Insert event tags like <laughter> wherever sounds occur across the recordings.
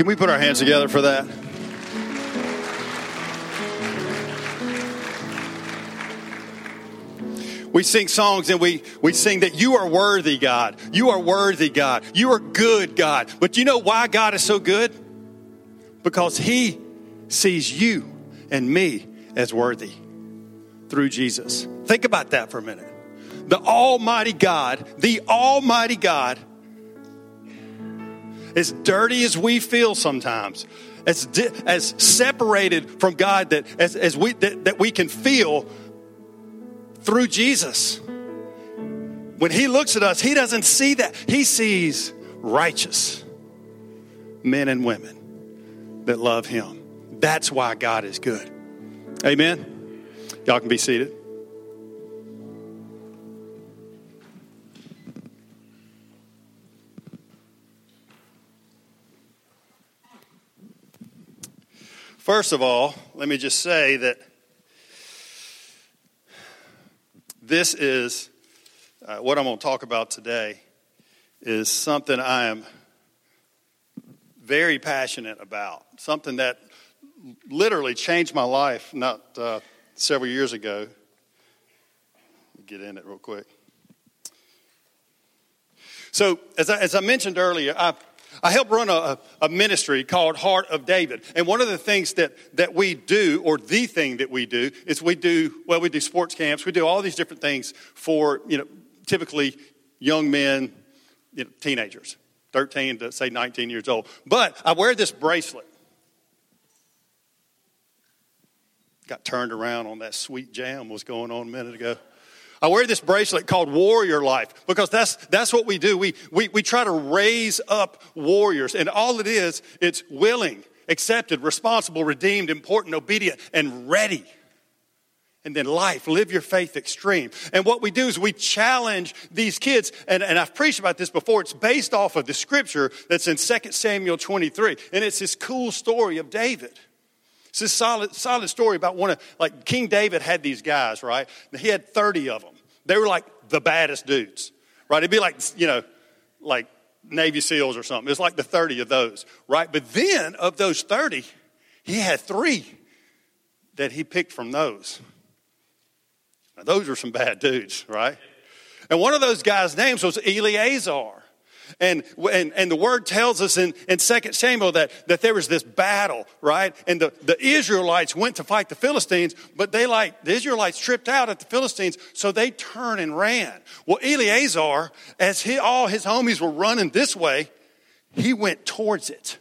Can we put our hands together for that? We sing songs and we, we sing that you are worthy, God. You are worthy, God. You are good, God. But you know why God is so good? Because He sees you and me as worthy through Jesus. Think about that for a minute. The Almighty God, the Almighty God, as dirty as we feel sometimes, as, di- as separated from God that, as, as we, that, that we can feel through Jesus. When He looks at us, He doesn't see that. He sees righteous men and women that love Him. That's why God is good. Amen. Y'all can be seated. First of all, let me just say that this is uh, what I'm going to talk about today is something I am very passionate about, something that literally changed my life not uh, several years ago. Get in it real quick. So, as I, as I mentioned earlier, I I help run a, a, ministry called Heart of David. And one of the things that, that we do, or the thing that we do, is we do, well, we do sports camps. We do all these different things for, you know, typically young men, you know, teenagers, 13 to say 19 years old. But I wear this bracelet. Got turned around on that sweet jam was going on a minute ago. I wear this bracelet called Warrior Life because that's, that's what we do. We, we, we try to raise up warriors, and all it is, it's willing, accepted, responsible, redeemed, important, obedient, and ready. And then life, live your faith extreme. And what we do is we challenge these kids, and, and I've preached about this before. It's based off of the scripture that's in 2 Samuel 23. And it's this cool story of David. It's this solid, solid story about one of, like King David had these guys, right? He had 30 of them. They were like the baddest dudes, right? It'd be like, you know, like Navy SEALs or something. It's like the 30 of those, right? But then of those 30, he had three that he picked from those. Now, those were some bad dudes, right? And one of those guys' names was Eleazar. And, and, and the word tells us in, in 2 Samuel that, that there was this battle, right? And the, the Israelites went to fight the Philistines, but they like, the Israelites tripped out at the Philistines, so they turned and ran. Well, Eleazar, as he, all his homies were running this way, he went towards it.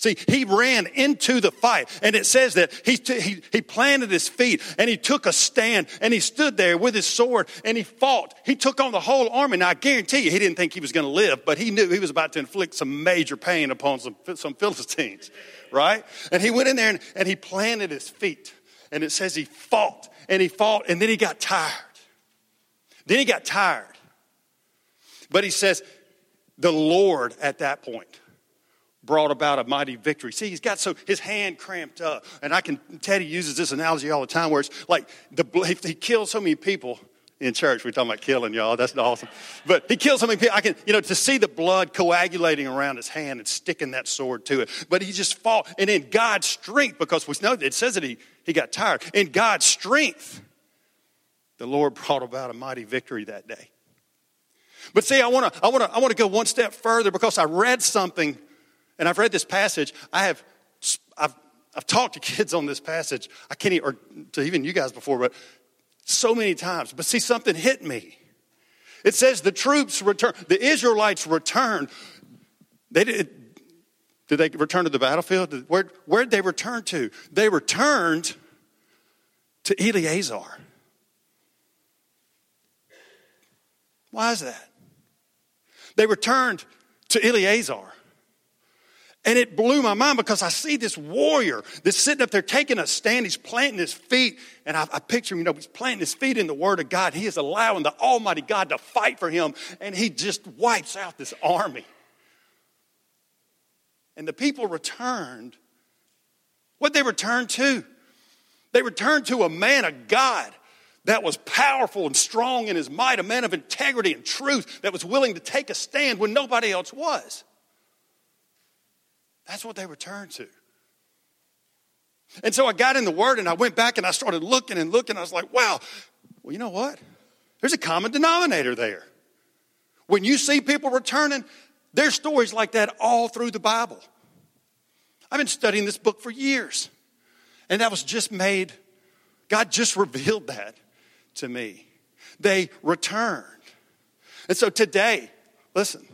See, he ran into the fight, and it says that he, he, he planted his feet and he took a stand and he stood there with his sword and he fought. He took on the whole army. Now, I guarantee you, he didn't think he was going to live, but he knew he was about to inflict some major pain upon some, some Philistines, right? And he went in there and, and he planted his feet, and it says he fought and he fought, and then he got tired. Then he got tired. But he says, the Lord at that point brought about a mighty victory. See, he's got so his hand cramped up, and I can. Teddy uses this analogy all the time, where it's like the he killed so many people in church. We're talking about killing y'all. That's awesome. But he killed so many people. I can, you know, to see the blood coagulating around his hand and sticking that sword to it. But he just fought, and in God's strength, because we know it says that he he got tired. In God's strength, the Lord brought about a mighty victory that day. But see, I want to I want to I want to go one step further because I read something and I've read this passage. I have, I've, I've talked to <laughs> kids on this passage. I can't, even, or to even you guys before, but so many times. But see, something hit me. It says the troops return, the Israelites returned. They did, did they return to the battlefield? Where, where did they return to? They returned to Eleazar. Why is that? They returned to Eleazar. And it blew my mind because I see this warrior that's sitting up there taking a stand. He's planting his feet. And I, I, picture him, you know, he's planting his feet in the Word of God. He is allowing the Almighty God to fight for him. And he just wipes out this army. And the people returned. What they returned to? They returned to a man of God that was powerful and strong in his might, a man of integrity and truth that was willing to take a stand when nobody else was. That's what they returned to. And so I got in the Word and I went back and I started looking and looking. I was like, wow, well, you know what? There's a common denominator there. When you see people returning, there's stories like that all through the Bible. I've been studying this book for years. And that was just made, God just revealed that to me. They returned. And so today, listen,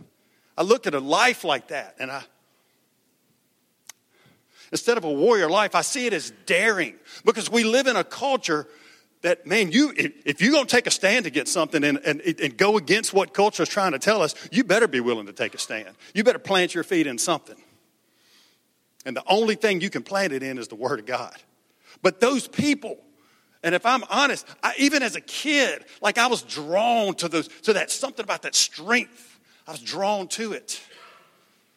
I look at a life like that and I, instead of a warrior life, I see it as daring because we live in a culture that, man, you, if you're going to take a stand against something and, and, and go against what culture is trying to tell us, you better be willing to take a stand. You better plant your feet in something. And the only thing you can plant it in is the Word of God. But those people, and if I'm honest, I, even as a kid, like I was drawn to those, to that something about that strength. I was drawn to it.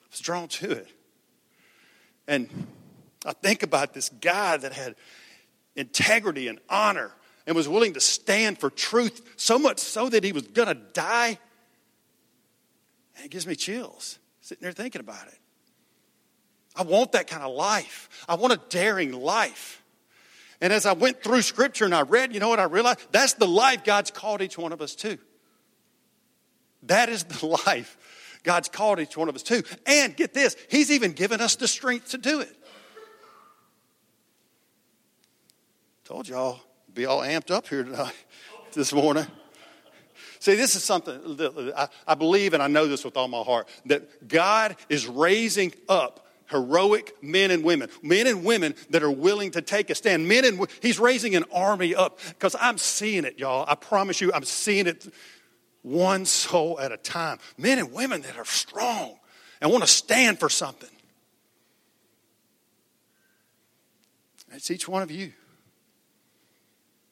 I was drawn to it. And I think about this guy that had integrity and honor and was willing to stand for truth so much so that he was going to die. And it gives me chills sitting there thinking about it. I want that kind of life. I want a daring life. And as I went through scripture and I read, you know what I realized? That's the life God's called each one of us to. That is the <laughs> life God's called each one of us to. And get this, He's even given us the strength to do it. Told y'all, be all amped up here tonight, <laughs> this morning. See, this is something that I, I believe, and I know this with all my heart, that God is raising up heroic men and women, men and women that are willing to take a stand. Men and he's raising an army up because I'm seeing it, y'all. I promise you, I'm seeing it one soul at a time. Men and women that are strong and want to stand for something. It's each one of you.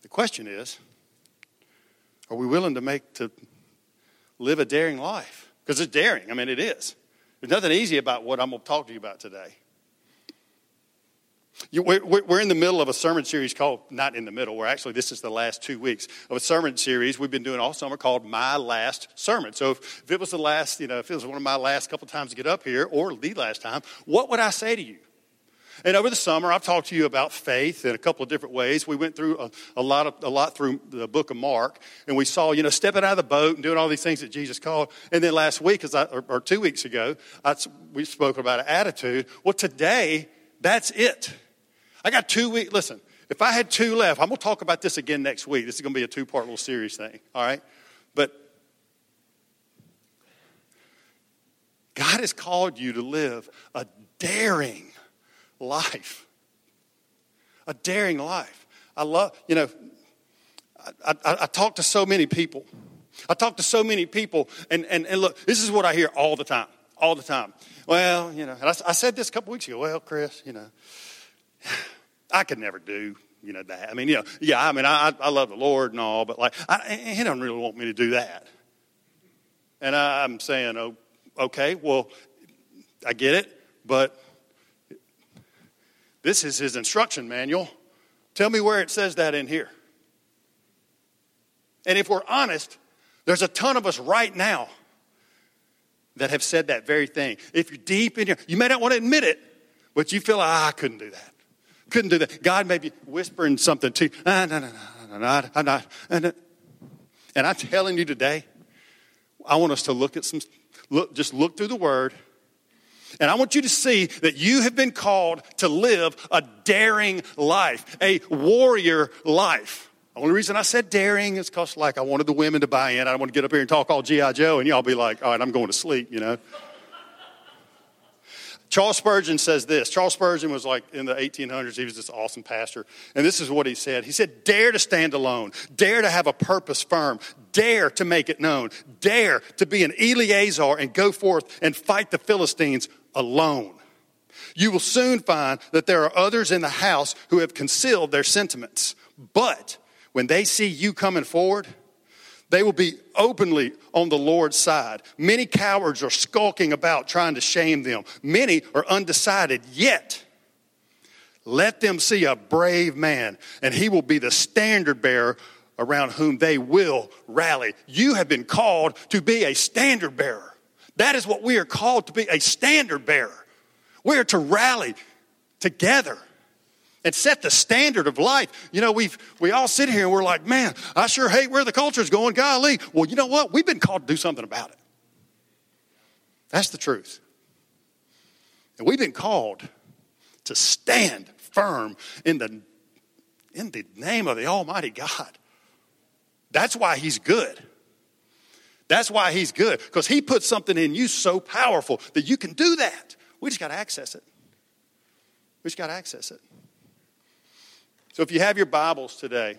The question is, are we willing to make to live a daring life? Because it's daring. I mean, it is. There's nothing easy about what I'm going to talk to you about today. You, we're, we're, in the middle of a sermon series called, not in the middle, we're actually, this is the last two weeks of a sermon series we've been doing all summer called My Last Sermon. So if, if it was the last, you know, if it was one of my last couple times to get up here or the last time, what would I say to you? And over the summer, I've talked to you about faith in a couple of different ways. We went through a, a, lot, of, a lot through the book of Mark, and we saw, you know, stepping out of the boat and doing all these things that Jesus called. And then last week, I, or, or, two weeks ago, I, we spoke about an attitude. Well, today, that's it. I got two weeks. Listen, if I had two left, I'm going to talk about this again next week. This is going to be a two part little series thing, all right? But God has called you to live a daring life. A daring life. I love, you know, I, I, I talk to so many people. I talk to so many people, and, and, and look, this is what I hear all the time, all the time. Well, you know, and I, I said this a couple weeks ago. Well, Chris, you know, <sighs> I could never do, you know, that. I mean, you know, yeah, I mean, I, I love the Lord and all, but like, I, he doesn't really want me to do that. And I'm saying, oh, okay, well, I get it, but this is his instruction manual. Tell me where it says that in here. And if we're honest, there's a ton of us right now that have said that very thing. If you're deep in here, you may not want to admit it, but you feel, ah, I couldn't do that. Couldn't do that. God may be whispering something to you. Ah, no, no, no, no, no, I'm not. And I'm telling you today, I want us to look at some, look, just look through the word and I want you to see that you have been called to live a daring life, a warrior life. The only reason I said daring is because, like, I wanted the women to buy in. I don't want to get up here and talk all G.I. Joe, and y'all be like, all right, I'm going to sleep, you know. Charles Spurgeon says this. Charles Spurgeon was like in the 1800s, he was this awesome pastor. And this is what he said. He said, Dare to stand alone, dare to have a purpose firm, dare to make it known, dare to be an Eleazar and go forth and fight the Philistines alone. You will soon find that there are others in the house who have concealed their sentiments. But when they see you coming forward, they will be openly on the Lord's side. Many cowards are skulking about trying to shame them. Many are undecided, yet let them see a brave man, and he will be the standard bearer around whom they will rally. You have been called to be a standard bearer. That is what we are called to be a standard bearer. We are to rally together and set the standard of life. You know, we've we all sit here and we're like, man, I sure hate where the culture's going. Golly. Well, you know what? We've been called to do something about it. That's the truth. And we've been called to stand firm in the in the name of the Almighty God. That's why He's good. That's why He's good, because He put something in you so powerful that you can do that. We just got to access it. We just got to access it. So if you have your Bibles today,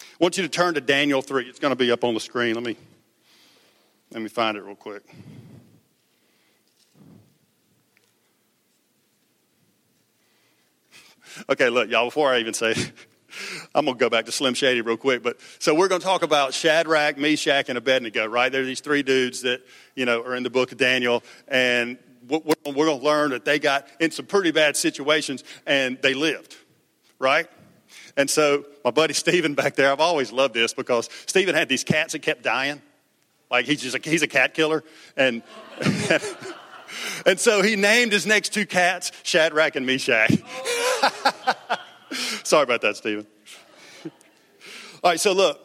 I want you to turn to Daniel 3. It's going to be up on the screen. Let me, let me find it real quick. <laughs> Okay, look, y'all, before I even say I'm going to go back to Slim Shady real quick. But so we're going to talk about Shadrach, Meshach, and Abednego, right? There are these three dudes that, you know, are in the book of Daniel. And we're going to learn that they got in some pretty bad situations and they lived, right? And so my buddy Stephen back there, I've always loved this because Stephen had these cats that kept dying. Like he's just a, he's a cat killer. And, <laughs> and so he named his next two cats Shadrach and Meshach. <laughs> Sorry about that, Stephen. All right, so look,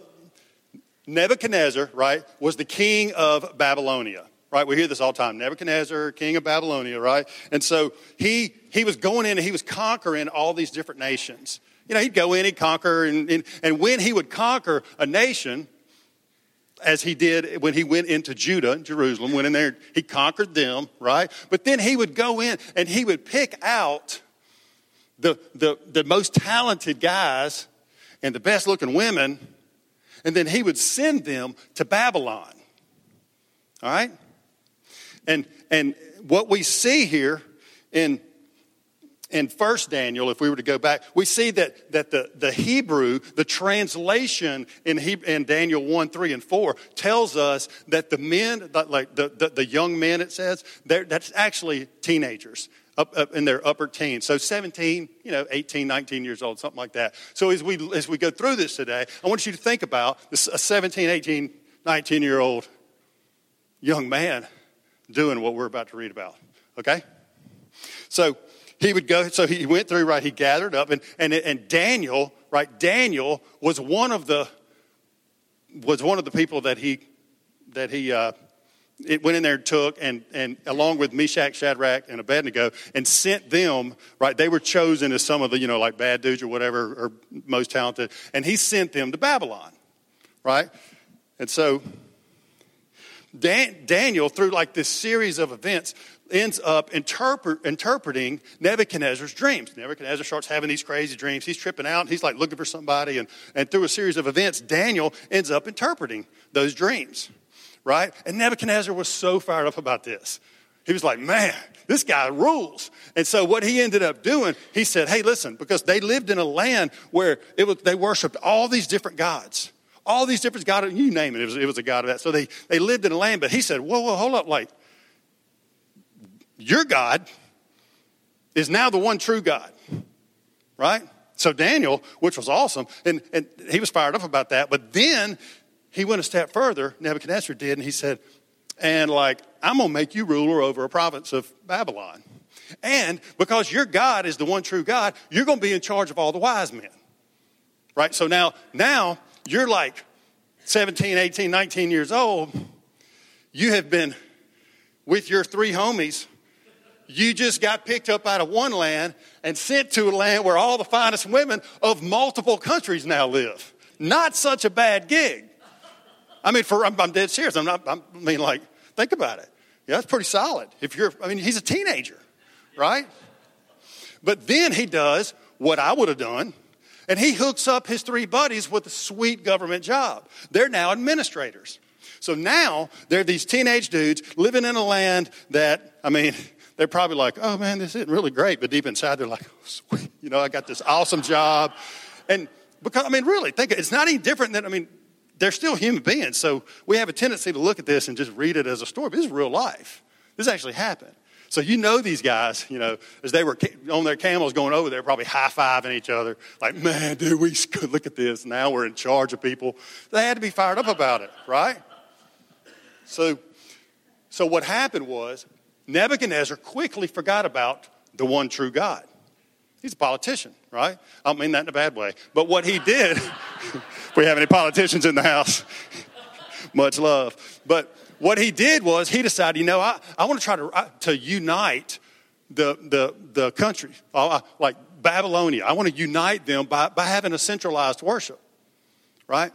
Nebuchadnezzar, right, was the king of Babylonia. Right, we hear this all the time. Nebuchadnezzar, king of Babylonia, right? And so he he was going in and he was conquering all these different nations. You know, he'd go in, he'd conquer, and, and, and when he would conquer a nation, as he did when he went into Judah, Jerusalem, went in there, he conquered them, right? But then he would go in and he would pick out the, the, the most talented guys and the best looking women, and then he would send them to Babylon. All right? And, and what we see here in, in First Daniel, if we were to go back, we see that, that the, the Hebrew, the translation in, he, in Daniel 1, 3, and 4 tells us that the men, like the, the, the young men, it says, that's actually teenagers up, up in their upper teens. So 17, you know, 18, 19 years old, something like that. So as we, as we go through this today, I want you to think about this, a 17, 18, 19 year old young man doing what we're about to read about. Okay? So he would go, so he went through, right? He gathered up, and, and, and Daniel, right? Daniel was one of the, was one of the people that he, that he, uh, it went in there and took, and, and along with Meshach, Shadrach, and Abednego, and sent them, right? They were chosen as some of the, you know, like bad dudes or whatever, or most talented. And he sent them to Babylon, right? And so Dan, Daniel, through like this series of events, ends up interpret, interpreting Nebuchadnezzar's dreams. Nebuchadnezzar starts having these crazy dreams. He's tripping out. He's like looking for somebody. And, and through a series of events, Daniel ends up interpreting those dreams right? And Nebuchadnezzar was so fired up about this. He was like, man, this guy rules. And so what he ended up doing, he said, hey, listen, because they lived in a land where it was, they worshiped all these different gods. All these different gods, you name it, it was, it was a god of that. So they, they lived in a land, but he said, whoa, whoa, hold up, like, your God is now the one true God, right? So Daniel, which was awesome, and, and he was fired up about that, but then he went a step further, Nebuchadnezzar did, and he said, and like, I'm going to make you ruler over a province of Babylon. And because your God is the one true God, you're going to be in charge of all the wise men. Right? So now, now you're like 17, 18, 19 years old. You have been with your three homies. You just got picked up out of one land and sent to a land where all the finest women of multiple countries now live. Not such a bad gig. I mean, for I'm, I'm dead serious. I'm not. I'm, I mean, like, think about it. Yeah, that's pretty solid. If you're, I mean, he's a teenager, right? But then he does what I would have done, and he hooks up his three buddies with a sweet government job. They're now administrators. So now they're these teenage dudes living in a land that, I mean, <laughs> they're probably like, oh man, this isn't really great. But deep inside, they're like, oh, sweet, you know, I got this awesome job. And because, I mean, really, think it's not any different than, I mean, they're still human beings. So we have a tendency to look at this and just read it as a story. But this is real life. This actually happened. So you know these guys, you know, as they were on their camels going over there, probably high fiving each other, like, man, dude, we <laughs> look at this. Now we're in charge of people. They had to be fired up about it, right? So, so what happened was Nebuchadnezzar quickly forgot about the one true God. He's a politician, right? I don't mean that in a bad way. But what he did, <laughs> if we have any politicians in the house, <laughs> much love. But what he did was he decided, you know, I, I want to try to, to unite the, the, the country, uh, like Babylonia. I want to unite them by, by having a centralized worship, right?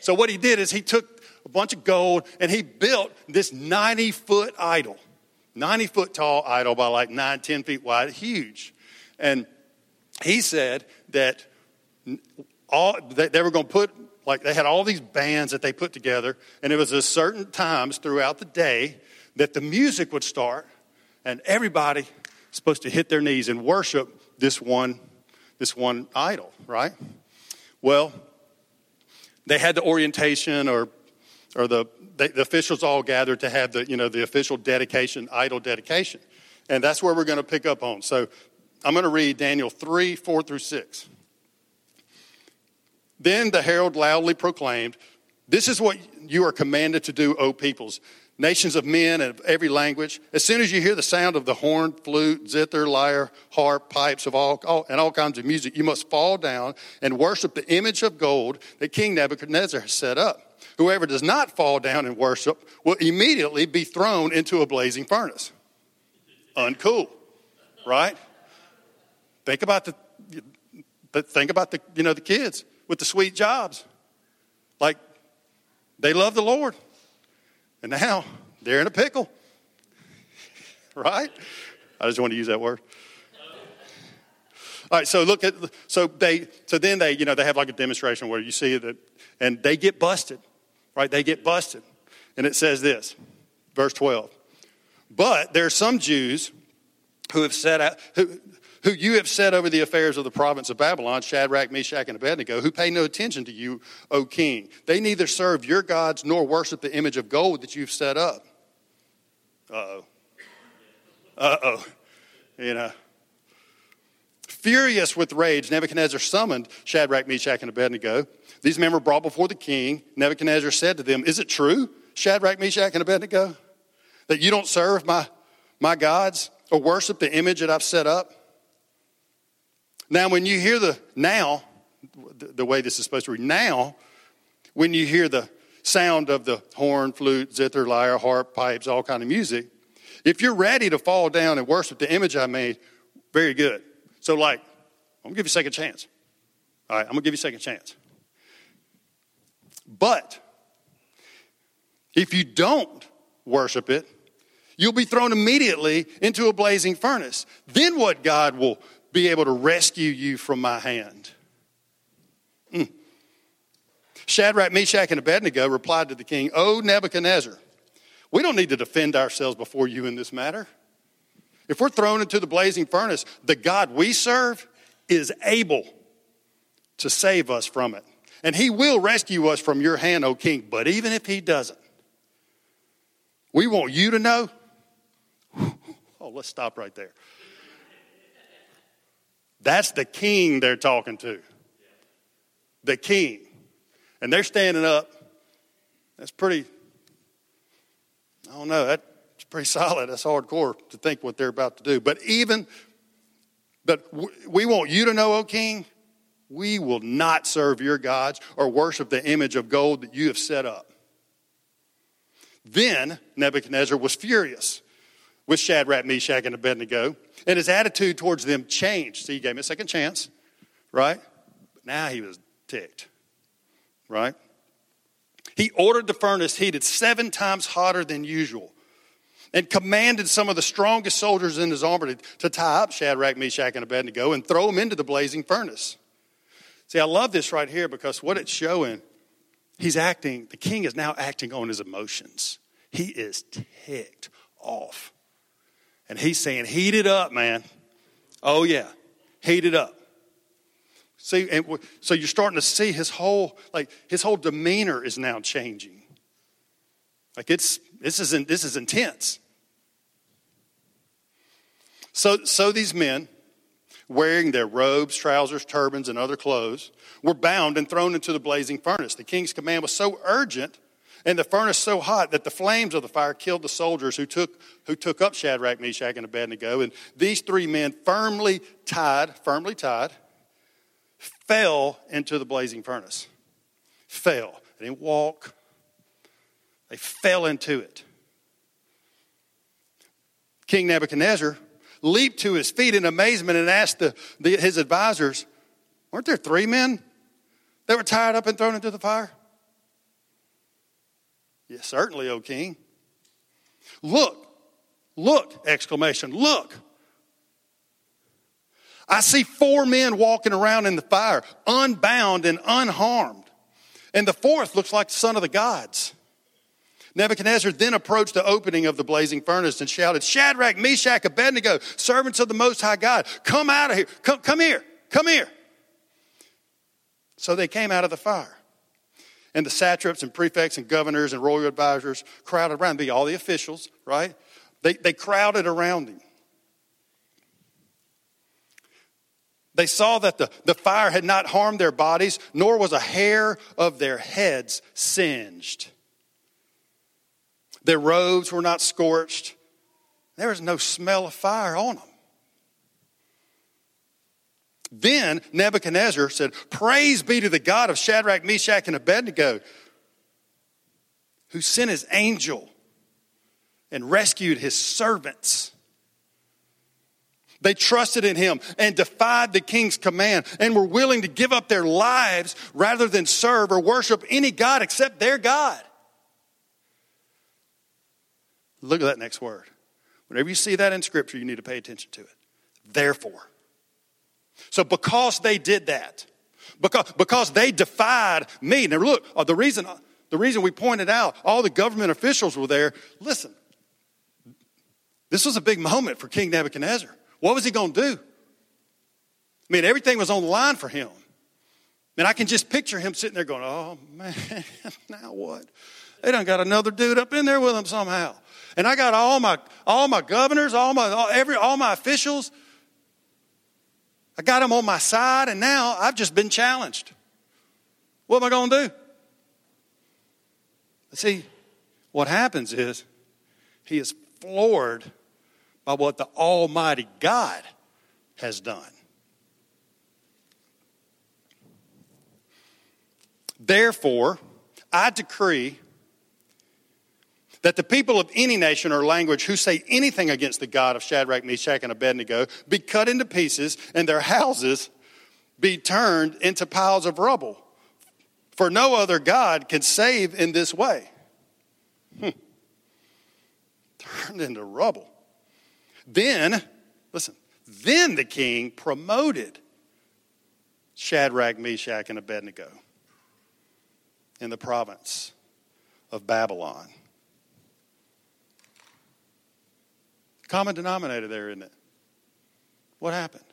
So what he did is he took a bunch of gold and he built this 90 foot idol, 90 foot tall idol by like 9, 10 feet wide, huge. And he said that all, they were going to put like they had all these bands that they put together, and it was at certain times throughout the day that the music would start, and everybody supposed to hit their knees and worship this one, this one idol, right? Well, they had the orientation or or the, the, the officials all gathered to have the you know the official dedication, idol dedication. And that's where we're going to pick up on. So I'm going to read Daniel 3, 4 through 6. Then the herald loudly proclaimed, This is what you are commanded to do, O peoples, nations of men and of every language. As soon as you hear the sound of the horn, flute, zither, lyre, harp, pipes of all, all, and all kinds of music, you must fall down and worship the image of gold that King Nebuchadnezzar has set up. Whoever does not fall down and worship will immediately be thrown into a blazing furnace. Uncool, right? Think about the think about the you know the kids with the sweet jobs. Like, they love the Lord. And now they're in a pickle. <laughs> right? I just want to use that word. All right, so look at so they so then they you know they have like a demonstration where you see that and they get busted, right? They get busted, and it says this, verse twelve. But there are some Jews who have set out who who you have set over the affairs of the province of Babylon, Shadrach, Meshach, and Abednego, who pay no attention to you, O king. They neither serve your gods nor worship the image of gold that you've set up. Uh oh. Uh oh. You know. Furious with rage, Nebuchadnezzar summoned Shadrach, Meshach, and Abednego. These men were brought before the king. Nebuchadnezzar said to them, Is it true, Shadrach, Meshach, and Abednego, that you don't serve my, my gods or worship the image that I've set up? Now, when you hear the now, the way this is supposed to read, now, when you hear the sound of the horn, flute, zither, lyre, harp, pipes, all kind of music, if you're ready to fall down and worship the image I made, very good. So, like, I'm gonna give you a second chance. All right, I'm gonna give you a second chance. But if you don't worship it, you'll be thrown immediately into a blazing furnace. Then what God will be able to rescue you from my hand. Mm. Shadrach, Meshach, and Abednego replied to the king, O Nebuchadnezzar, we don't need to defend ourselves before you in this matter. If we're thrown into the blazing furnace, the God we serve is able to save us from it. And he will rescue us from your hand, O king. But even if he doesn't, we want you to know. <laughs> Oh, let's stop right there. That's the king they're talking to. The king. And they're standing up. That's pretty, I don't know, that's pretty solid. That's hardcore to think what they're about to do. But even, but we want you to know, O king, we will not serve your gods or worship the image of gold that you have set up. Then Nebuchadnezzar was furious with Shadrach, Meshach, and Abednego. And his attitude towards them changed. See, he gave me a second chance, right? But now he was ticked, right? He ordered the furnace heated seven times hotter than usual and commanded some of the strongest soldiers in his army to tie up Shadrach, Meshach, and Abednego and throw them into the blazing furnace. See, I love this right here because what it's showing, he's acting, the king is now acting on his emotions. He is ticked off. And he's saying, heat it up, man. Oh, yeah, heat it up. See, and so you're starting to see his whole, like, his whole demeanor is now changing. Like, it's, this is, this is intense. So, so these men, wearing their robes, trousers, turbans, and other clothes, were bound and thrown into the blazing furnace. The king's command was so urgent and the furnace so hot that the flames of the fire killed the soldiers who took, who took up Shadrach, Meshach, and Abednego. And these three men, firmly tied, firmly tied, fell into the blazing furnace. Fell. They didn't walk, they fell into it. King Nebuchadnezzar leaped to his feet in amazement and asked the, the, his advisors, Weren't there three men that were tied up and thrown into the fire? Yes, certainly, O king. Look, look, exclamation, look. I see four men walking around in the fire, unbound and unharmed. And the fourth looks like the son of the gods. Nebuchadnezzar then approached the opening of the blazing furnace and shouted, Shadrach, Meshach, Abednego, servants of the Most High God, come out of here. Come, come here. Come here. So they came out of the fire. And the satraps and prefects and governors and royal advisors crowded around, be all the officials, right? They, they crowded around him. They saw that the, the fire had not harmed their bodies, nor was a hair of their heads singed. Their robes were not scorched. There was no smell of fire on them. Then Nebuchadnezzar said, Praise be to the God of Shadrach, Meshach, and Abednego, who sent his angel and rescued his servants. They trusted in him and defied the king's command and were willing to give up their lives rather than serve or worship any God except their God. Look at that next word. Whenever you see that in Scripture, you need to pay attention to it. Therefore. So, because they did that, because, because they defied me. Now, look, uh, the reason, the reason we pointed out all the government officials were there, listen, this was a big moment for King Nebuchadnezzar. What was he going to do? I mean, everything was on the line for him. And I can just picture him sitting there going, oh, man, <laughs> now what? They done got another dude up in there with them somehow. And I got all my all my governors, all my all, every all my officials. I got him on my side, and now I've just been challenged. What am I going to do? See, what happens is he is floored by what the Almighty God has done. Therefore, I decree that the people of any nation or language who say anything against the God of Shadrach, Meshach, and Abednego be cut into pieces and their houses be turned into piles of rubble. For no other God can save in this way. Hmm. Turned into rubble. Then, listen, then the king promoted Shadrach, Meshach, and Abednego in the province of Babylon. Common denominator there, isn't it? What happened?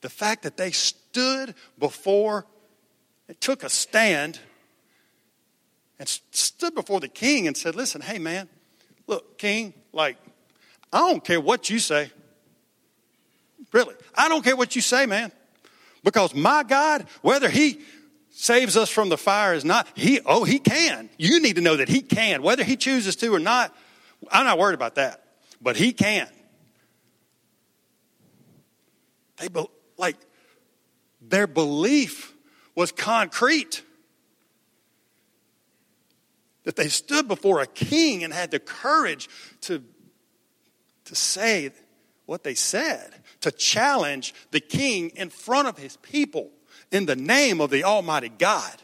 The fact that they stood before, it took a stand and stood before the king and said, Listen, hey man, look, king, like, I don't care what you say. Really, I don't care what you say, man. Because my God, whether he saves us from the fire is not, he, oh, he can. You need to know that he can. Whether he chooses to or not, I'm not worried about that, but he can. They like their belief was concrete. That they stood before a king and had the courage to, to say what they said, to challenge the king in front of his people in the name of the Almighty God.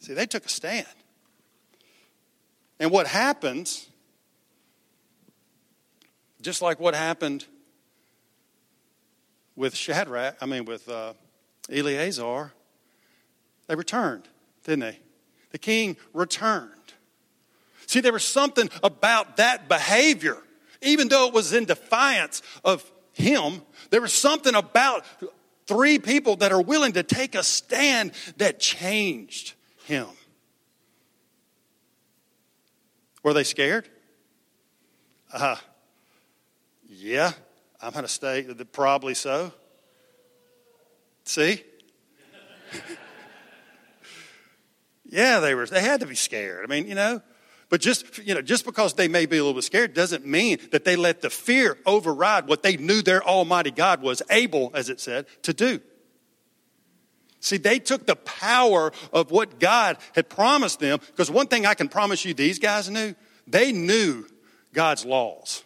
See, they took a stand. And what happens, just like what happened with Shadrach, I mean, with uh, Eleazar, they returned, didn't they? The king returned. See, there was something about that behavior, even though it was in defiance of him, there was something about three people that are willing to take a stand that changed him. Were they scared? Uh, yeah, I'm going to stay. Probably so. See? <laughs> Yeah, they were. They had to be scared. I mean, you know, but just you know, just because they may be a little bit scared doesn't mean that they let the fear override what they knew their Almighty God was able, as it said, to do. See, they took the power of what God had promised them. Because one thing I can promise you, these guys knew, they knew God's laws.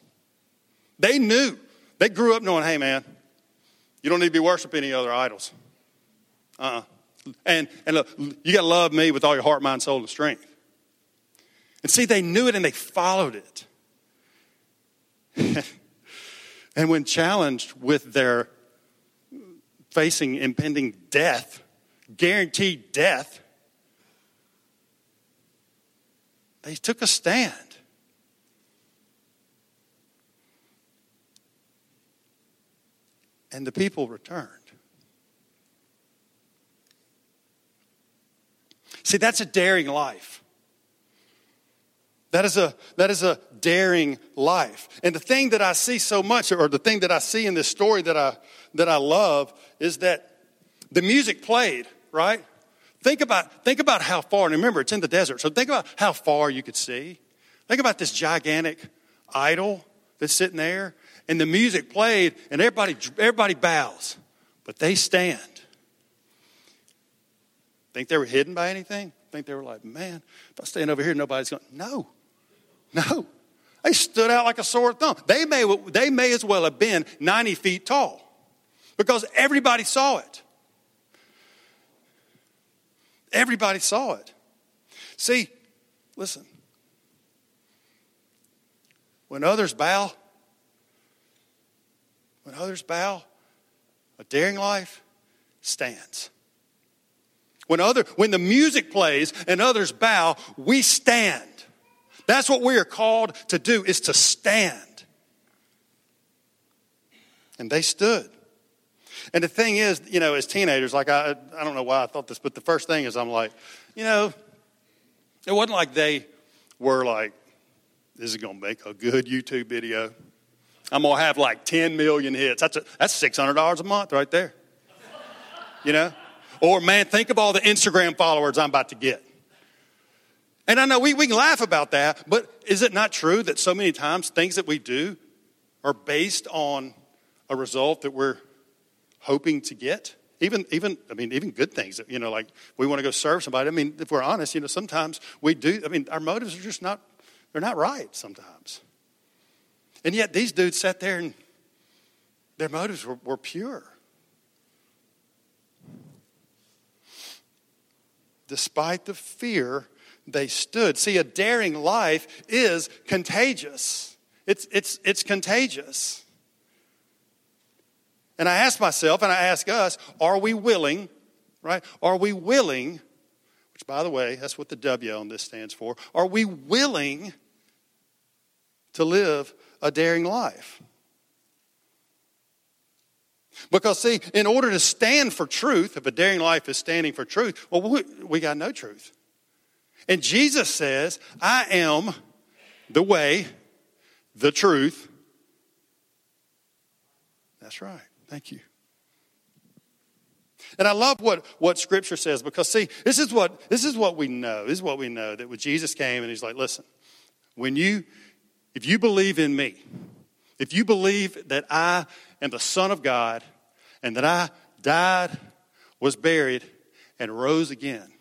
They knew. They grew up knowing, hey, man, you don't need to be worshiping any other idols. Uh uh-uh. And, and look, you got to love me with all your heart, mind, soul, and strength. And see, they knew it and they followed it. <laughs> and when challenged with their facing impending death, guaranteed death, they took a stand. And the people returned. See, that's a daring life. That is a, that is a daring life. And the thing that I see so much, or the thing that I see in this story that I, that I love, is that the music played, right? Think about, think about how far, and remember, it's in the desert, so think about how far you could see. Think about this gigantic idol that's sitting there, and the music played, and everybody, everybody bows, but they stand. Think they were hidden by anything? Think they were like, man, if I stand over here, nobody's going, no, no. They stood out like a sore thumb. They may, they may as well have been 90 feet tall because everybody saw it. Everybody saw it. See, listen. When others bow, when others bow, a daring life stands. When other when the music plays and others bow, we stand. That's what we are called to do is to stand. And they stood. And the thing is, you know, as teenagers, like I, I don't know why I thought this, but the first thing is I'm like, you know, it wasn't like they were like, this is going to make a good YouTube video. I'm going to have like 10 million hits. That's, a, that's $600 a month right there. You know? Or, man, think of all the Instagram followers I'm about to get. And I know we, we can laugh about that, but is it not true that so many times things that we do are based on a result that we're hoping to get? Even, even, I mean, even good things, you know, like we want to go serve somebody. I mean, if we're honest, you know, sometimes we do, I mean, our motives are just not, they're not right sometimes. And yet these dudes sat there and their motives were, were pure. Despite the fear they stood. See, a daring life is contagious. It's, it's, it's contagious. And I ask myself and I ask us, are we willing, right? Are we willing, which by the way, that's what the W on this stands for, are we willing to live a daring life? Because, see, in order to stand for truth, if a daring life is standing for truth, well, we, got no truth. And Jesus says, I am the way, the truth. That's right. Thank you. And I love what, what Scripture says because, see, this is, what, this is what we know. This is what we know that when Jesus came and he's like, listen, when you, if you believe in me, if you believe that I am the Son of God and that I died, was buried, and rose again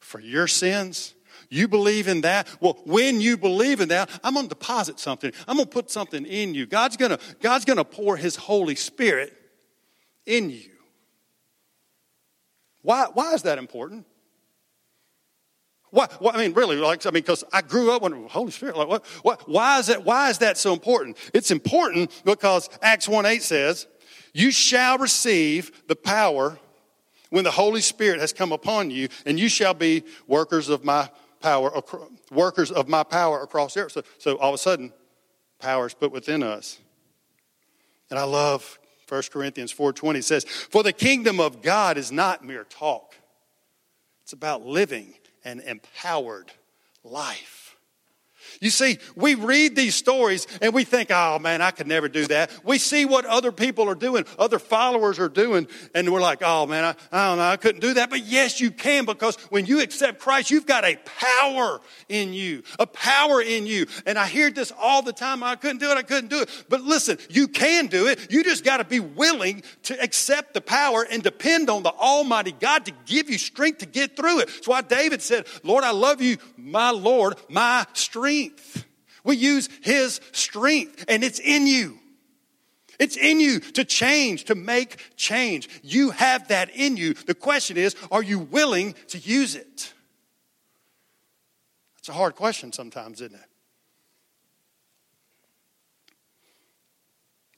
for your sins, you believe in that? Well, when you believe in that, I'm going to deposit something. I'm going to put something in you. God's going to, God's going to pour His Holy Spirit in you. Why, why is that important? Why, why, I mean, really, like, I mean, because I grew up with Holy Spirit. Like, what, what, why, is that, why is that so important? It's important because Acts 1 8 says, You shall receive the power when the Holy Spirit has come upon you, and you shall be workers of my power, workers of my power across the earth. So, so all of a sudden, power is put within us. And I love 1 Corinthians 4.20 says, For the kingdom of God is not mere talk. It's about living an empowered life. You see, we read these stories and we think, oh man, I could never do that. We see what other people are doing, other followers are doing, and we're like, oh man, I, I don't know, I couldn't do that. But yes, you can because when you accept Christ, you've got a power in you, a power in you. And I hear this all the time I couldn't do it, I couldn't do it. But listen, you can do it. You just got to be willing to accept the power and depend on the Almighty God to give you strength to get through it. That's why David said, Lord, I love you, my Lord, my strength strength. We use His strength, and it's in you. It's in you to change, to make change. You have that in you. The question is, are you willing to use it? That's a hard question sometimes, isn't it?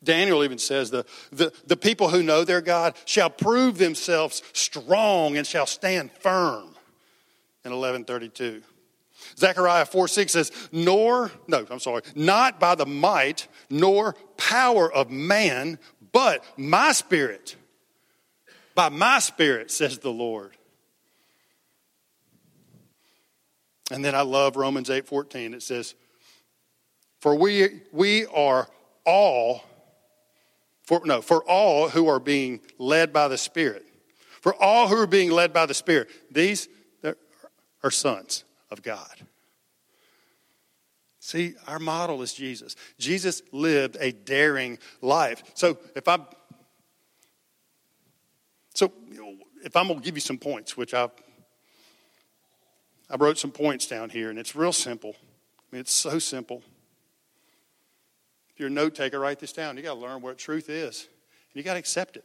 Daniel even says the, the, the people who know their God shall prove themselves strong and shall stand firm in 1132. Zechariah 4 6 says, Nor, no, I'm sorry, not by the might nor power of man, but my spirit. By my spirit, says the Lord. And then I love Romans 8 14. It says, For we, we are all, for, no, for all who are being led by the Spirit. For all who are being led by the Spirit. These are sons of God. See, our model is Jesus. Jesus lived a daring life. So if I'm so if I'm gonna give you some points, which I I wrote some points down here, and it's real simple. I mean, it's so simple. If you're a note taker, write this down. You got to learn what truth is, and you got to accept it.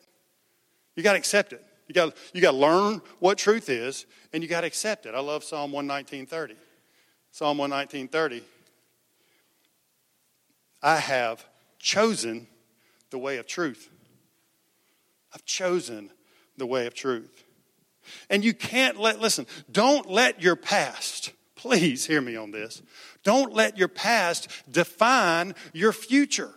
You got to accept it. You got, you got to learn what truth is, and you got to accept it. I love Psalm 119.30. Psalm 119.30. I have chosen the way of truth. I've chosen the way of truth. And you can't let, listen, don't let your past, please hear me on this, don't let your past define your future.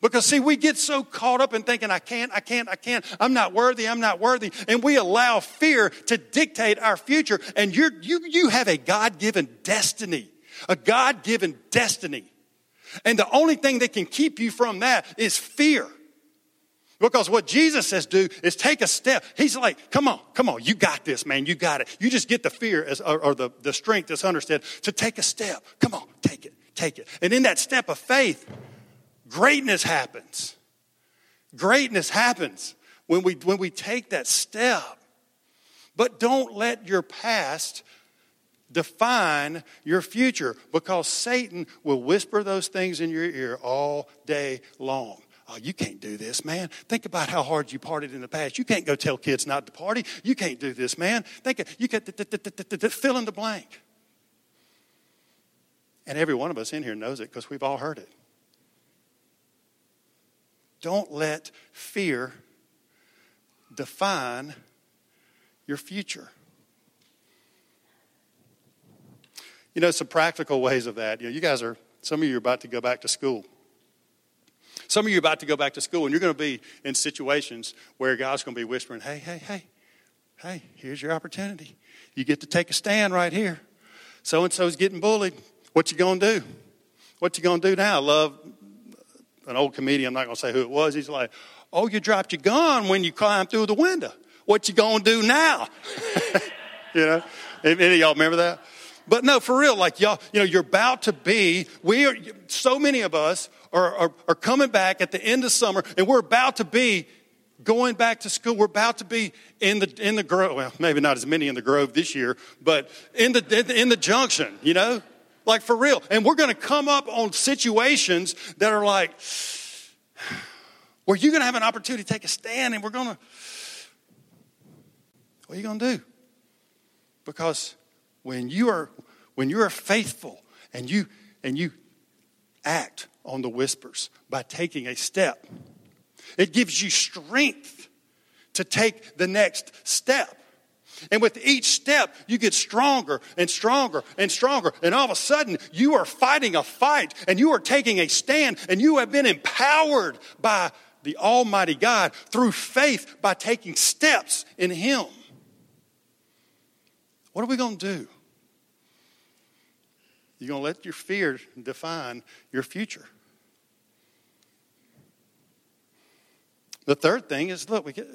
Because, see, we get so caught up in thinking, I can't, I can't, I can't, I'm not worthy, I'm not worthy. And we allow fear to dictate our future. And you're, you, you have a God given destiny, a God given destiny. And the only thing that can keep you from that is fear. Because what Jesus says do is take a step. He's like, come on, come on, you got this, man, you got it. You just get the fear as, or, or the, the strength, as Hunter said, to take a step. Come on, take it, take it. And in that step of faith, Greatness happens. Greatness happens when we, when we take that step. But don't let your past define your future because Satan will whisper those things in your ear all day long. Oh, you can't do this, man. Think about how hard you partied in the past. You can't go tell kids not to party. You can't do this, man. Think you can fill in the blank. And every one of us in here knows it because we've all heard it. Don't let fear define your future. You know, some practical ways of that. You know, you guys are, some of you are about to go back to school. Some of you are about to go back to school, and you're going to be in situations where God's going to be whispering, hey, hey, hey, hey, here's your opportunity. You get to take a stand right here. So and so's getting bullied. What you going to do? What you going to do now? Love an old comedian, I'm not going to say who it was, he's like, Oh, you dropped your gun when you climbed through the window. What you going to do now? <laughs> you know? Any of y'all remember that? But no, for real, like y'all, you know, you're about to be, we are, so many of us are, are, are coming back at the end of summer and we're about to be going back to school. We're about to be in the, in the grove. Well, maybe not as many in the grove this year, but in the, in the junction, you know? Like for real. And we're going to come up on situations that are like, where you're going to have an opportunity to take a stand and we're going to, what are you going to do? Because when you are, when you are faithful and you, and you act on the whispers by taking a step, it gives you strength to take the next step. And with each step, you get stronger and stronger and stronger. And all of a sudden, you are fighting a fight and you are taking a stand and you have been empowered by the Almighty God through faith by taking steps in Him. What are we going to do? You're going to let your fear define your future. The third thing is look, we get,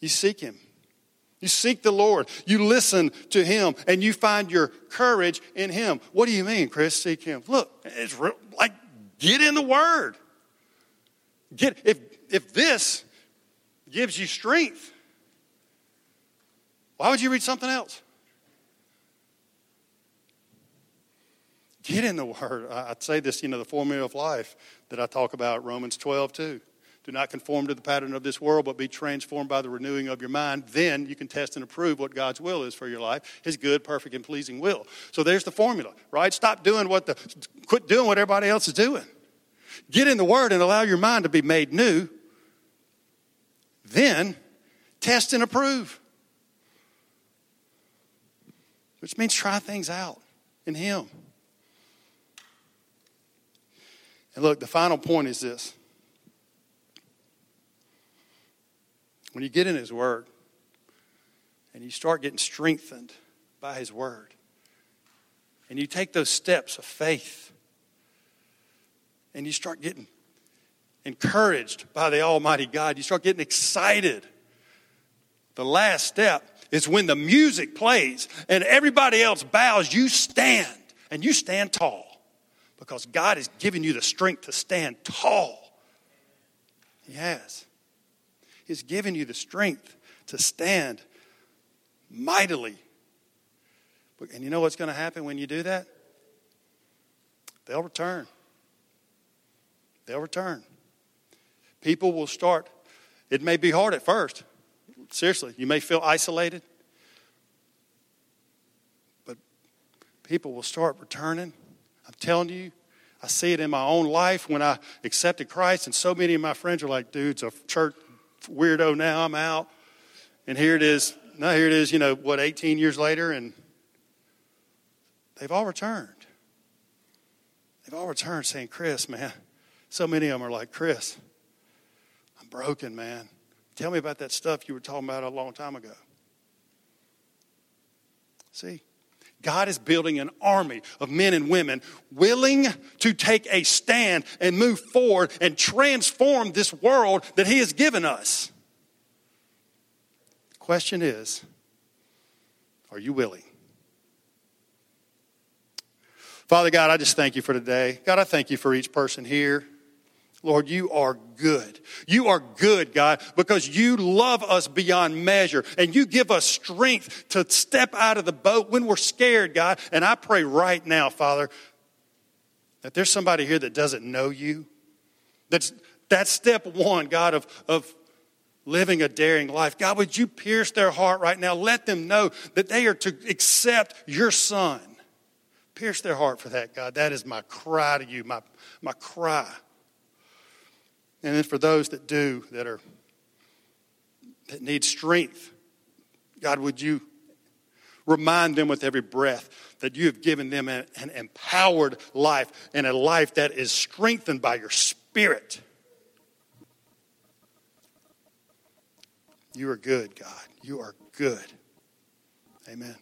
you seek Him. You seek the Lord. You listen to Him, and you find your courage in Him. What do you mean, Chris? Seek Him. Look, it's real, like get in the Word. Get if if this gives you strength, why would you read something else? Get in the Word. I'd say this, you know, the formula of life that I talk about, Romans 12, two. Do not conform to the pattern of this world, but be transformed by the renewing of your mind. Then you can test and approve what God's will is for your life, His good, perfect, and pleasing will. So there's the formula, right? Stop doing what the, quit doing what everybody else is doing. Get in the Word and allow your mind to be made new. Then test and approve, which means try things out in Him. And look, the final point is this. When you get in His Word and you start getting strengthened by His Word, and you take those steps of faith, and you start getting encouraged by the Almighty God, you start getting excited. The last step is when the music plays and everybody else bows, you stand and you stand tall because God has given you the strength to stand tall. He has. He's given you the strength to stand mightily. And you know what's going to happen when you do that? They'll return. They'll return. People will start. It may be hard at first. Seriously, you may feel isolated. But people will start returning I'm telling you, I see it in my own life when I accepted Christ, and so many of my friends are like, dude's a church weirdo now, I'm out. And here it is. Now here it is, you know, what, 18 years later, and they've all returned. They've all returned saying, Chris, man, so many of them are like, Chris, I'm broken, man. Tell me about that stuff you were talking about a long time ago. See? God is building an army of men and women willing to take a stand and move forward and transform this world that He has given us. The question is are you willing? Father God, I just thank you for today. God, I thank you for each person here. Lord, you are good. You are good, God, because you love us beyond measure and you give us strength to step out of the boat when we're scared, God. And I pray right now, Father, that there's somebody here that doesn't know you. That's, that's step one, God, of, of living a daring life. God, would you pierce their heart right now? Let them know that they are to accept your son. Pierce their heart for that, God. That is my cry to you, my, my cry. And then for those that do, that are that need strength, God, would you remind them with every breath that you have given them an, an empowered life and a life that is strengthened by your spirit. You are good, God. You are good. Amen.